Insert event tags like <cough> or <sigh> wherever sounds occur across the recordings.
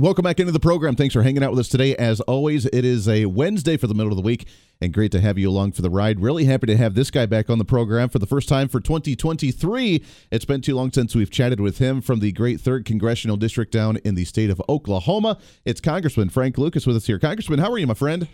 Welcome back into the program. Thanks for hanging out with us today. As always, it is a Wednesday for the middle of the week, and great to have you along for the ride. Really happy to have this guy back on the program for the first time for 2023. It's been too long since we've chatted with him from the great 3rd Congressional District down in the state of Oklahoma. It's Congressman Frank Lucas with us here. Congressman, how are you, my friend?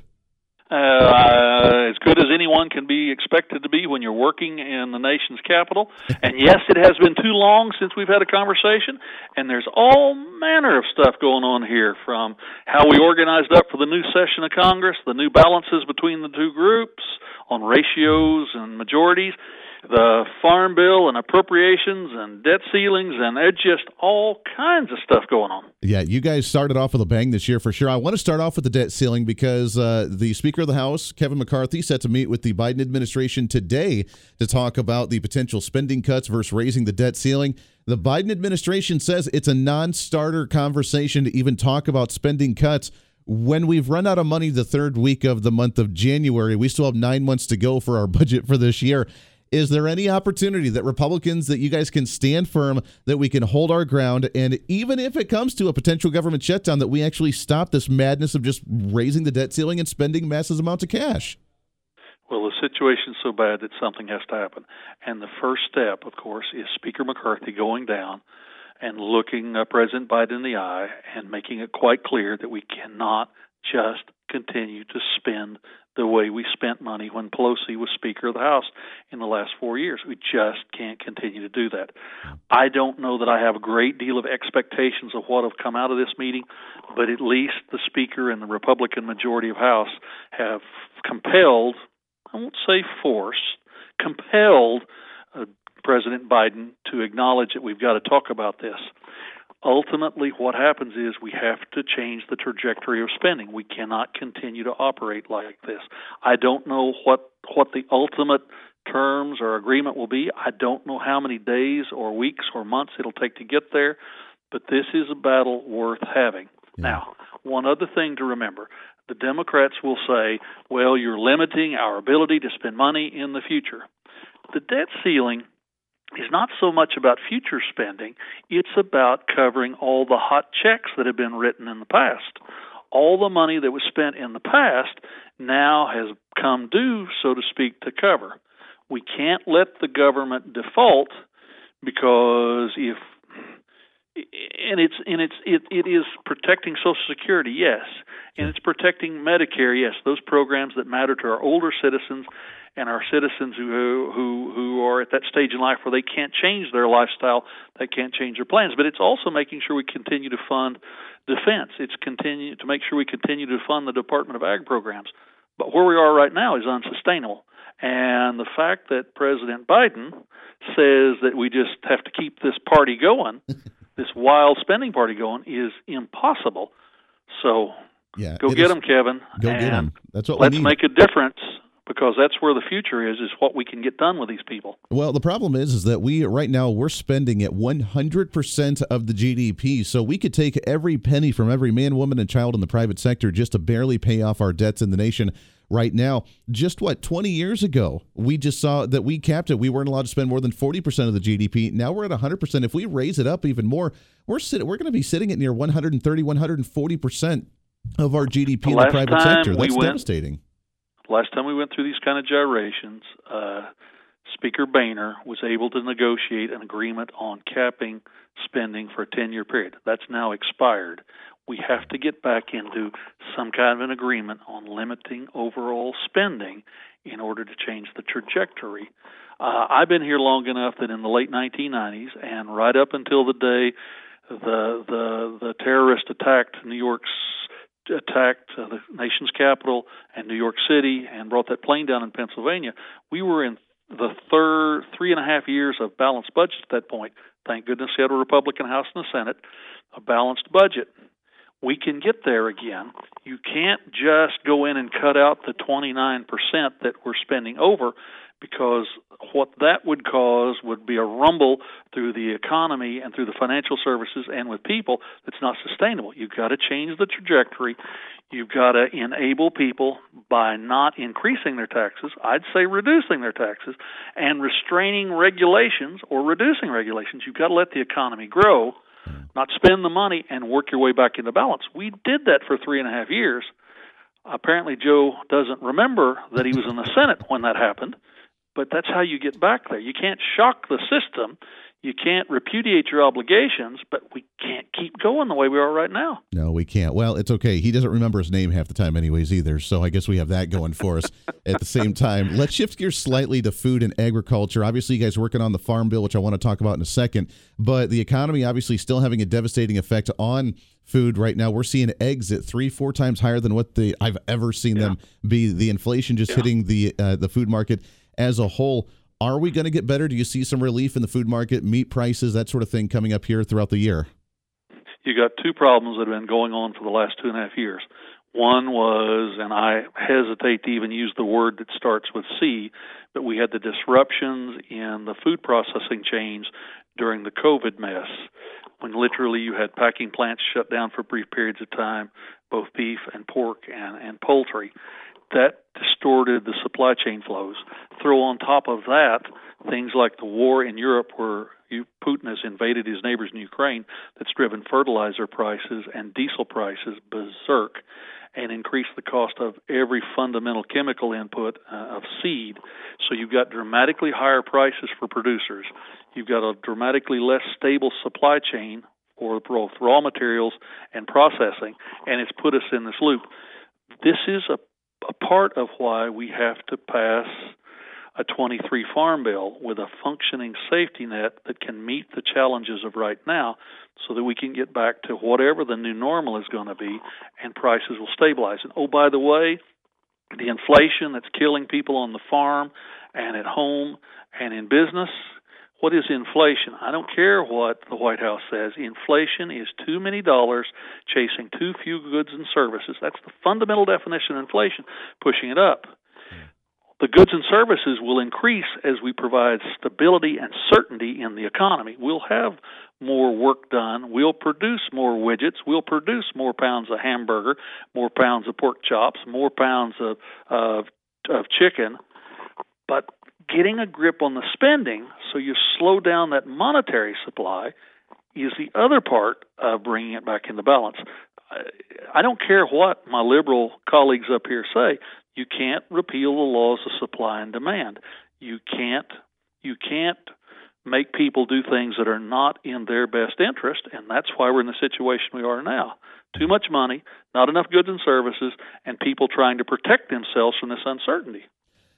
Uh, as good as anyone can be expected to be when you're working in the nation's capital. And yes, it has been too long since we've had a conversation, and there's all manner of stuff going on here from how we organized up for the new session of Congress, the new balances between the two groups on ratios and majorities the farm bill and appropriations and debt ceilings and just all kinds of stuff going on. Yeah, you guys started off with a bang this year for sure. I want to start off with the debt ceiling because uh, the Speaker of the House, Kevin McCarthy, set to meet with the Biden administration today to talk about the potential spending cuts versus raising the debt ceiling. The Biden administration says it's a non-starter conversation to even talk about spending cuts when we've run out of money the third week of the month of January. We still have nine months to go for our <laughs> budget for this year. Is there any opportunity that Republicans that you guys can stand firm that we can hold our ground and even if it comes to a potential government shutdown that we actually stop this madness of just raising the debt ceiling and spending massive amounts of cash? Well, the situation's so bad that something has to happen. And the first step, of course, is Speaker McCarthy going down and looking uh, President Biden in the eye and making it quite clear that we cannot just continue to spend the way we spent money when Pelosi was Speaker of the House in the last four years. We just can't continue to do that. I don't know that I have a great deal of expectations of what have come out of this meeting, but at least the Speaker and the Republican majority of House have compelled, I won't say force, compelled uh, President Biden to acknowledge that we've got to talk about this ultimately what happens is we have to change the trajectory of spending. We cannot continue to operate like this. I don't know what what the ultimate terms or agreement will be. I don't know how many days or weeks or months it'll take to get there, but this is a battle worth having. Yeah. Now, one other thing to remember. The Democrats will say, well, you're limiting our ability to spend money in the future. The debt ceiling is not so much about future spending, it's about covering all the hot checks that have been written in the past. All the money that was spent in the past now has come due, so to speak, to cover. We can't let the government default because if and it's and it's it, it is protecting social security yes and it's protecting medicare yes those programs that matter to our older citizens and our citizens who who who are at that stage in life where they can't change their lifestyle, they can't change their plans. But it's also making sure we continue to fund defense. It's continue to make sure we continue to fund the Department of Ag programs. But where we are right now is unsustainable. And the fact that President Biden says that we just have to keep this party going, <laughs> this wild spending party going, is impossible. So yeah, go get them, Kevin. Go get them. That's what let's make a difference because that's where the future is is what we can get done with these people. Well, the problem is is that we right now we're spending at 100% of the GDP. So we could take every penny from every man, woman and child in the private sector just to barely pay off our debts in the nation right now. Just what 20 years ago, we just saw that we capped it. We weren't allowed to spend more than 40% of the GDP. Now we're at 100%. If we raise it up even more, we're sit- we're going to be sitting at near 130 140% of our GDP the in the private sector. That's we went, devastating last time we went through these kind of gyrations, uh, Speaker Boehner was able to negotiate an agreement on capping spending for a 10 year period. That's now expired. We have to get back into some kind of an agreement on limiting overall spending in order to change the trajectory. Uh, I've been here long enough that in the late 1990s and right up until the day the the the terrorist attacked New York's attacked uh, the nation's capital and New York City and brought that plane down in Pennsylvania, we were in the third three and a half years of balanced budget at that point. Thank goodness we had a Republican House and the Senate, a balanced budget. We can get there again. You can't just go in and cut out the 29% that we're spending over because what that would cause would be a rumble through the economy and through the financial services and with people that's not sustainable. You've got to change the trajectory. You've got to enable people by not increasing their taxes, I'd say reducing their taxes, and restraining regulations or reducing regulations. You've got to let the economy grow Mm-hmm. not spend the money and work your way back into balance. We did that for three and a half years. Apparently, Joe doesn't remember that he was in the Senate when that happened, but that's how you get back there. You can't shock the system you can't repudiate your obligations, but we can't keep going the way we are right now. No, we can't. Well, it's okay. He doesn't remember his name half the time, anyways, either. So I guess we have that going for us. <laughs> At the same time, let's shift gears slightly to food and agriculture. Obviously, you guys are working on the farm bill, which I want to talk about in a second. But the economy obviously still having a devastating effect on food right now. We're seeing eggs at three, four times higher than what the I've ever seen yeah. them be. The inflation just yeah. hitting the uh, the food market as a whole. Are we going to get better? Do you see some relief in the food market, meat prices, that sort of thing coming up here throughout the year? You got two problems that have been going on for the last two and a half years. One was, and I hesitate to even use the word that starts with C, but we had the disruptions in the food processing chains during the COVID mess, when literally you had packing plants shut down for brief periods of time, both beef and pork and, and poultry that distorted the supply chain flows. Throw on top of that things like the war in Europe, where Putin has invaded his neighbors in Ukraine, that's driven fertilizer prices and diesel prices berserk and increased the cost of every fundamental chemical input uh, of seed. So you've got dramatically higher prices for producers. You've got a dramatically less stable supply chain for both raw materials and processing, and it's put us in this loop. This is a a part of why we have to pass a 23 farm bill with a functioning safety net that can meet the challenges of right now so that we can get back to whatever the new normal is going to be and prices will stabilize. And oh, by the way, the inflation that's killing people on the farm and at home and in business what is inflation? I don't care what the White House says. Inflation is too many dollars chasing too few goods and services. That's the fundamental definition of inflation, pushing it up. The goods and services will increase as we provide stability and certainty in the economy. We'll have more work done. We'll produce more widgets. We'll produce more pounds of hamburger, more pounds of pork chops, more pounds of of, of chicken. But getting a grip on the spending so you slow down that monetary supply is the other part of bringing it back into balance. I don't care what my liberal colleagues up here say. You can't repeal the laws of supply and demand. You can't you can't make people do things that are not in their best interest, and that's why we're in the situation we are now. Too much money, not enough goods and services, and people trying to protect themselves from this uncertainty.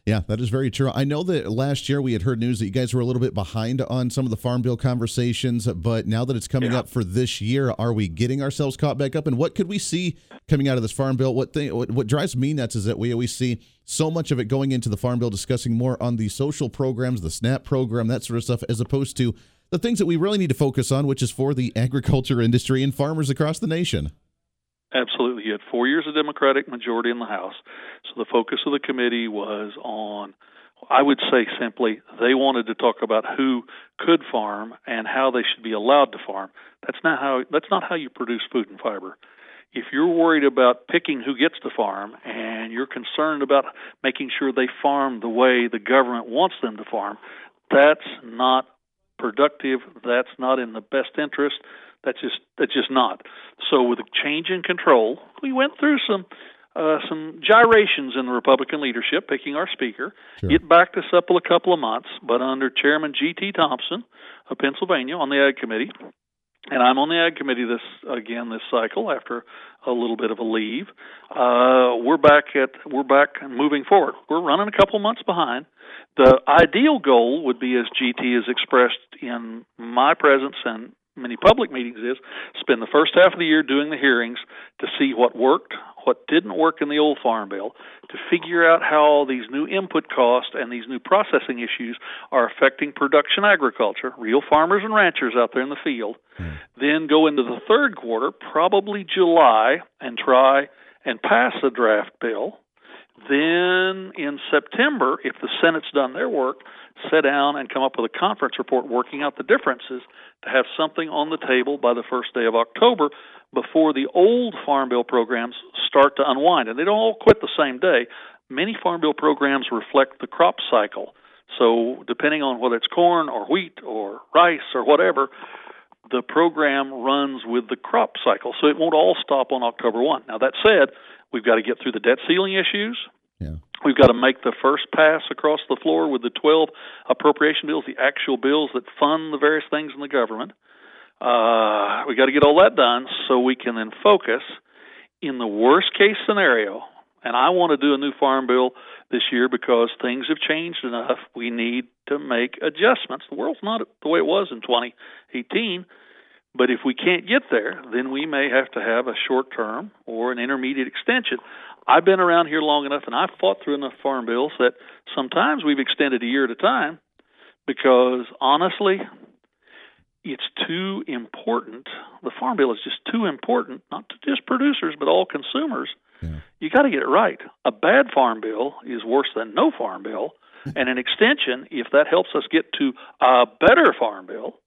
Yeah, that is very true. I know that last year we had heard news that you guys were a little bit behind on some of the farm bill conversations, but now that it's coming yeah. up for this year, are we getting ourselves caught back up? And what could we see coming out of this farm bill? What thing? What, what drives me nuts is that we always see so much of it going into the farm bill, discussing more on the social programs, the SNAP program, that sort of stuff, as opposed to the things that we really need to focus on, which is for the agriculture industry and farmers across the nation. Absolutely. You had four years of Democratic majority in the House. So the focus of the committee was on, I would say simply, they wanted to talk about who could farm and how they should be allowed to farm. That's not how that's not how you produce food and fiber. If you're worried about picking who gets to farm and you're concerned about making sure they farm the way the government wants them to farm, that's not productive. That's not in the best interest that's just that's just not. So with a change in control, we went through some uh, some gyrations in the Republican leadership, picking our speaker. Sure. It backed us up a couple of months, but under Chairman G.T. Thompson of Pennsylvania on the Ag Committee, and I'm on the Ag Committee this again this cycle after a little bit of a leave. Uh, we're back at we're back moving forward. We're running a couple of months behind. The ideal goal would be, as GT has expressed in my presence and many public meetings is spend the first half of the year doing the hearings to see what worked, what didn't work in the old farm bill, to figure out how these new input costs and these new processing issues are affecting production agriculture, real farmers and ranchers out there in the field. Mm. Then go into the third quarter, probably July, and try and pass a draft bill. Then in September, if the Senate's done their work, sit down and come up with a conference report working out the differences to have something on the table by the first day of October before the old Farm Bill programs start to unwind. And they don't all quit the same day. Many Farm Bill programs reflect the crop cycle. So, depending on whether it's corn or wheat or rice or whatever, the program runs with the crop cycle, so it won't all stop on October 1. Now, that said, we've got to get through the debt ceiling issues. Yeah. We've got to make the first pass across the floor with the 12 appropriation bills, the actual bills that fund the various things in the government. Uh, we got to get all that done so we can then focus in the worst case scenario. And I want to do a new farm bill this year because things have changed enough. We need to make adjustments. The world's not the way it was in 2018. But if we can't get there, then we may have to have a short term or an intermediate extension. I've been around here long enough and I've fought through enough farm bills that sometimes we've extended a year at a time because honestly, it's too important. The farm bill is just too important, not to just producers, but all consumers. Yeah. You got to get it right. A bad farm bill is worse than no farm bill, <laughs> and an extension, if that helps us get to a better farm bill,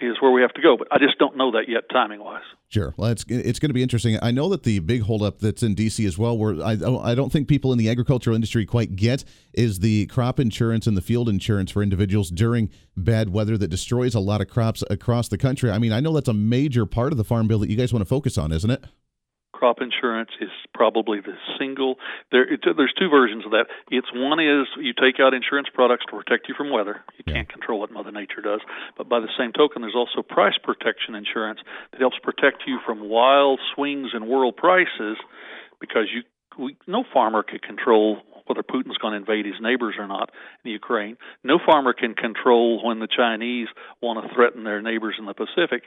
is where we have to go. But I just don't know that yet, timing wise. Sure. Well, it's it's going to be interesting. I know that the big holdup that's in DC as well, where I I don't think people in the agricultural industry quite get, is the crop insurance and the field insurance for individuals during bad weather that destroys a lot of crops across the country. I mean, I know that's a major part of the farm bill that you guys want to focus on, isn't it? Crop insurance is probably the single. There, it, there's two versions of that. It's one is you take out insurance products to protect you from weather. You yeah. can't control what Mother Nature does, but by the same token, there's also price protection insurance that helps protect you from wild swings in world prices, because you we, no farmer can control whether Putin's going to invade his neighbors or not in Ukraine. No farmer can control when the Chinese want to threaten their neighbors in the Pacific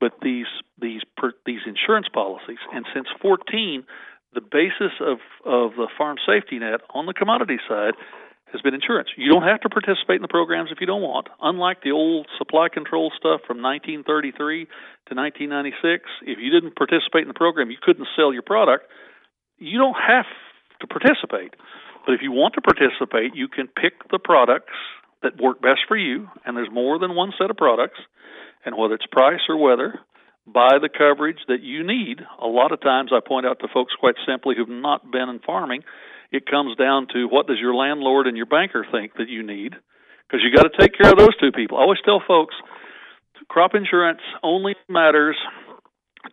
but these these per, these insurance policies. And since 14, the basis of of the farm safety net on the commodity side has been insurance. You don't have to participate in the programs if you don't want. Unlike the old supply control stuff from 1933 to 1996, if you didn't participate in the program, you couldn't sell your product. You don't have to participate. But if you want to participate, you can pick the products that work best for you, and there's more than one set of products and whether it's price or weather, buy the coverage that you need. A lot of times, I point out to folks quite simply who've not been in farming, it comes down to what does your landlord and your banker think that you need, because you got to take care of those two people. I always tell folks, crop insurance only matters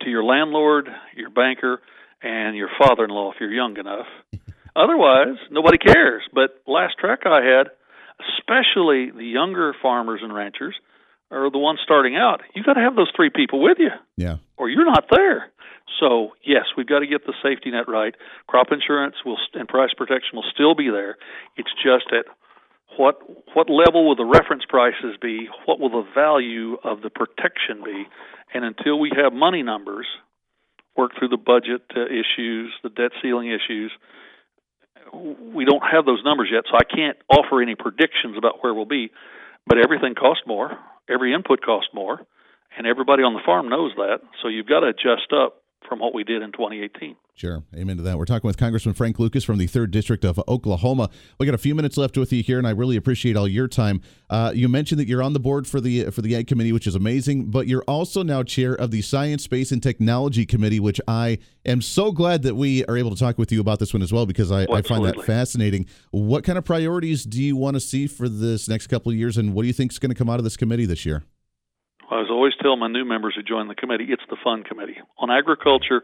to your landlord, your banker, and your father-in-law if you're young enough. <laughs> Otherwise, nobody cares. But last track I had, especially the younger farmers and ranchers, or the one starting out, you got to have those three people with you. Yeah. Or you're not there. So yes, we've got to get the safety net right. Crop insurance will and price protection will still be there. It's just at what what level will the reference prices be? What will the value of the protection be? And until we have money numbers, work through the budget uh, issues, the debt ceiling issues, we don't have those numbers yet. So I can't offer any predictions about where we'll be. But everything costs more every input costs more, and everybody on the farm knows that. So you've got to adjust up from what we did in 2018. Sure. Amen to that. We're talking with Congressman Frank Lucas from the 3rd District of Oklahoma. We got a few minutes left with you here, and I really appreciate all your time. Uh, you mentioned that you're on the board for the for the Ag Committee, which is amazing, but you're also now chair of the Science, Space, and Technology Committee, which I am so glad that we are able to talk with you about this one as well, because I, I find that fascinating. What kind of priorities do you want to see for this next couple of years, and what do you think is going to come out of this committee this year? I was always tell my new members who join the committee, it's the fun committee. On agriculture,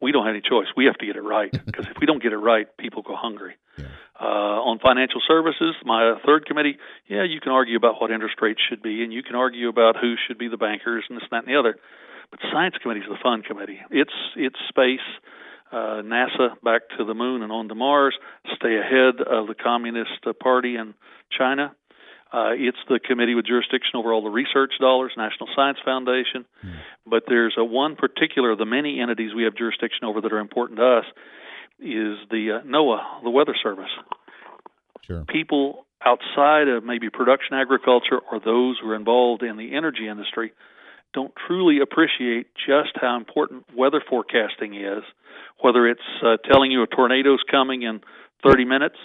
we don't have any choice. We have to get it right <laughs> because if we don't get it right, people go hungry. Yeah. Uh, on financial services, my third committee, yeah, you can argue about what interest rates should be, and you can argue about who should be the bankers and this, that, and the other. But science committee is the fun committee. It's it's space, uh, NASA back to the moon and on to Mars, stay ahead of the Communist Party in China. Uh, it's the committee with jurisdiction over all the research dollars, National Science Foundation. Mm. But there's a one particular, of the many entities we have jurisdiction over that are important to us, is the uh, NOAA, the Weather Service. Sure. People outside of maybe production agriculture or those who are involved in the energy industry don't truly appreciate just how important weather forecasting is, whether it's uh, telling you a tornado's coming in 30 minutes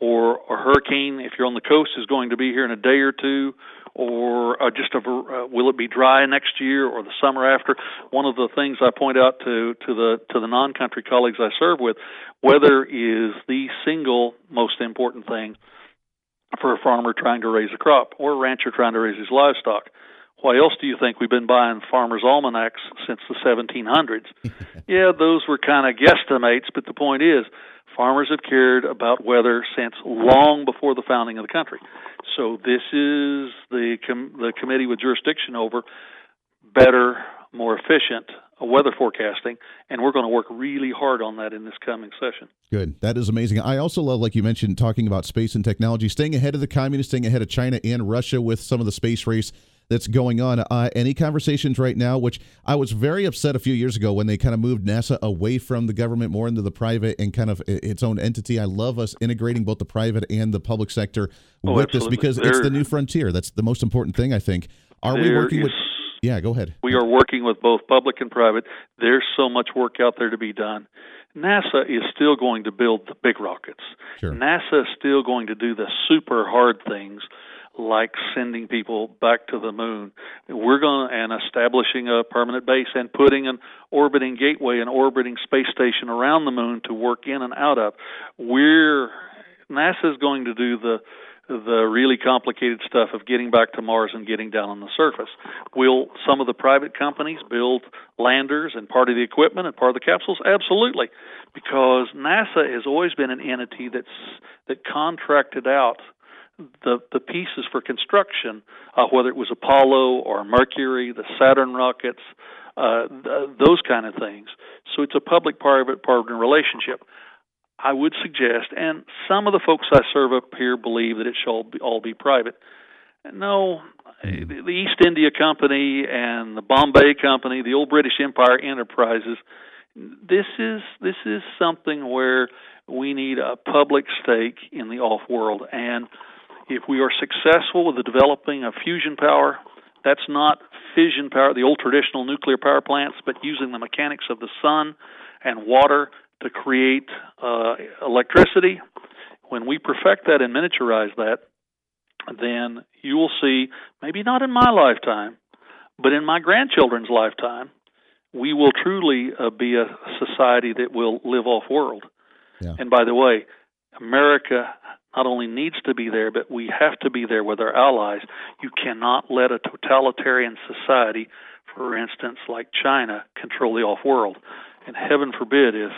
or a hurricane, if you're on the coast, is going to be here in a day or two, or uh, just a, uh, will it be dry next year or the summer after? One of the things I point out to to the to the non-country colleagues I serve with, weather is the single most important thing for a farmer trying to raise a crop or a rancher trying to raise his livestock. why else do you think we've been buying farmers' almanacs since the 1700s? <laughs> yeah, those were kind of guesstimates, but the point is, farmers have cared about weather since long before the founding of the country. So this is the com- the committee with jurisdiction over better, more efficient weather forecasting, and we're going to work really hard on that in this coming session. Good. That is amazing. I also love, like you mentioned, talking about space and technology, staying ahead of the communists, staying ahead of China and Russia with some of the space race that's going on. Uh, any conversations right now, which I was very upset a few years ago when they kind of moved NASA away from the government more into the private and kind of its own entity. I love us integrating both the private and the public sector oh, with absolutely. this because there, it's the new frontier. That's the most important thing, I think. Are we working is, with? Yeah, go ahead. We are working with both public and private. There's so much work out there to be done. NASA is still going to build the big rockets. Sure. NASA is still going to do the super hard things like sending people back to the moon. We're going and establishing a permanent base and putting an orbiting gateway, an orbiting space station around the moon to work in and out of. We're NASA is going to do the the really complicated stuff of getting back to Mars and getting down on the surface. Will some of the private companies build landers and part of the equipment and part of the capsules? Absolutely, because NASA has always been an entity that's that contracted out the the pieces for construction, uh, whether it was Apollo or Mercury, the Saturn rockets, uh, th- those kind of things. So it's a public-private partner relationship. I would suggest, and some of the folks I serve up here believe that it shall be, all be private. No, the East India Company and the Bombay Company, the old British Empire enterprises. This is this is something where we need a public stake in the off world and if we are successful with the developing of fusion power, that's not fission power, the old traditional nuclear power plants, but using the mechanics of the sun and water to create uh, electricity. When we perfect that and miniaturize that, then you will see, maybe not in my lifetime, but in my grandchildren's lifetime, we will truly uh, be a society that will live off world. Yeah. And by the way, America not only needs to be there, but we have to be there with our allies. You cannot let a totalitarian society, for instance, like China, control the off world. And heaven forbid if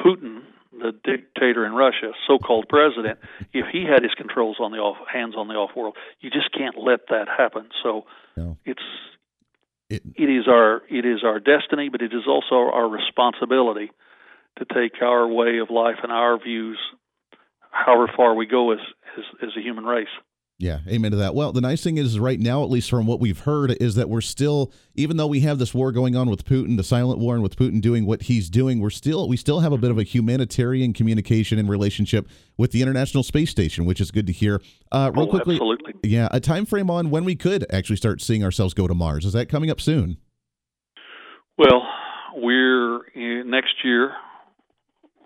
Putin, the dictator in Russia, so-called president, if he had his controls on the off hands on the off world, you just can't let that happen. So no. it's it, it is our it is our destiny, but it is also our responsibility to take our way of life and our views however far we go as, as, as a human race. Yeah, amen to that. Well, the nice thing is, right now, at least from what we've heard, is that we're still, even though we have this war going on with Putin, the silent war, and with Putin doing what he's doing, we're still, we still have a bit of a humanitarian communication and relationship with the International Space Station, which is good to hear. Uh, real oh, quickly, absolutely. yeah, a time frame on when we could actually start seeing ourselves go to Mars. Is that coming up soon? Well, we're next year.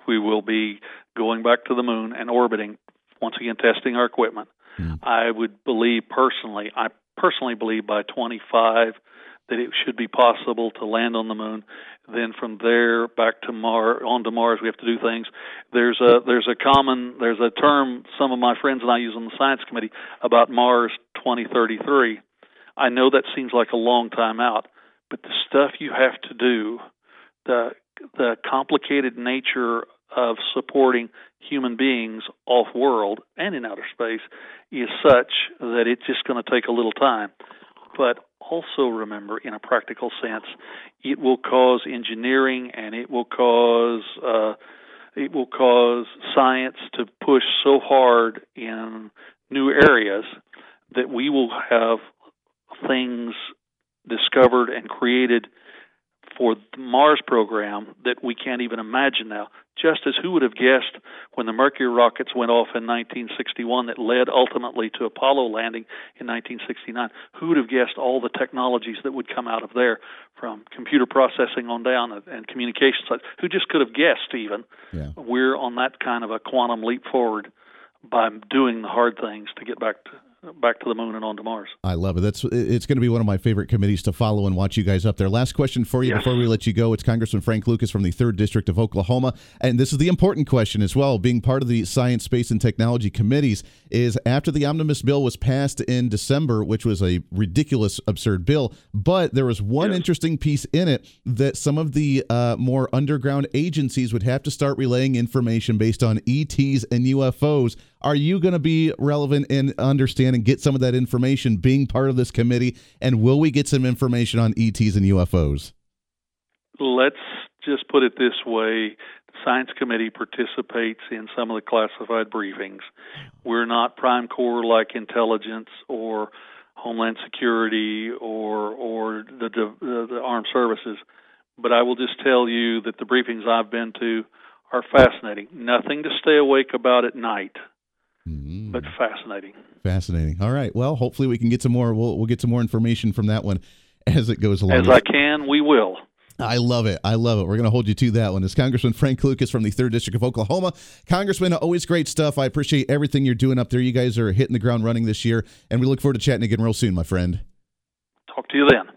We will be going back to the moon and orbiting, once again testing our equipment. Mm. I would believe personally, I personally believe by 25 that it should be possible to land on the moon. Then from there back to Mars, on to Mars, we have to do things. There's a there's a common there's a term some of my friends and I use on the science committee about Mars 2033. I know that seems like a long time out, but the stuff you have to do, the the complicated nature of supporting human beings off world and in outer space is such that it's just going to take a little time. But also remember, in a practical sense, it will cause engineering and it will cause uh, it will cause science to push so hard in new areas that we will have things discovered and created for the Mars program that we can't even imagine now. Just as who would have guessed when the Mercury rockets went off in 1961 that led ultimately to Apollo landing in 1969? Who would have guessed all the technologies that would come out of there from computer processing on down and communications? Who just could have guessed even? Yeah. We're on that kind of a quantum leap forward by doing the hard things to get back to, back to the moon and on to Mars. I love it. That's it's going to be one of my favorite committees to follow and watch you guys up there. Last question for you yes. before we let you go. It's Congressman Frank Lucas from the Third District of Oklahoma, and this is the important question as well. Being part of the Science, Space, and Technology committees is after the omnibus bill was passed in December, which was a ridiculous, absurd bill, but there was one yes. interesting piece in it that some of the uh, more underground agencies would have to start relaying information based on ETs and UFOs. Are you going to be relevant and understand and get some of that information being part of this committee? And will we get some information on ETs and UFOs? Let's just put it this way the Science Committee participates in some of the classified briefings. We're not prime corps like intelligence or Homeland Security or or the, the, the armed services. But I will just tell you that the briefings I've been to are fascinating. Nothing to stay awake about at night, mm-hmm. but fascinating. Fascinating. All right. Well, hopefully we can get some more. We'll we'll get some more information from that one <laughs> as it goes along. As I can, we will. I love it. I love it. We're going to hold you to that one. It's Congressman Frank Lucas from the 3rd District of Oklahoma. Congressman, always great stuff. I appreciate everything you're doing up there. You guys are hitting the ground running this year, and we look forward to chatting again real soon, my friend. Talk to you then.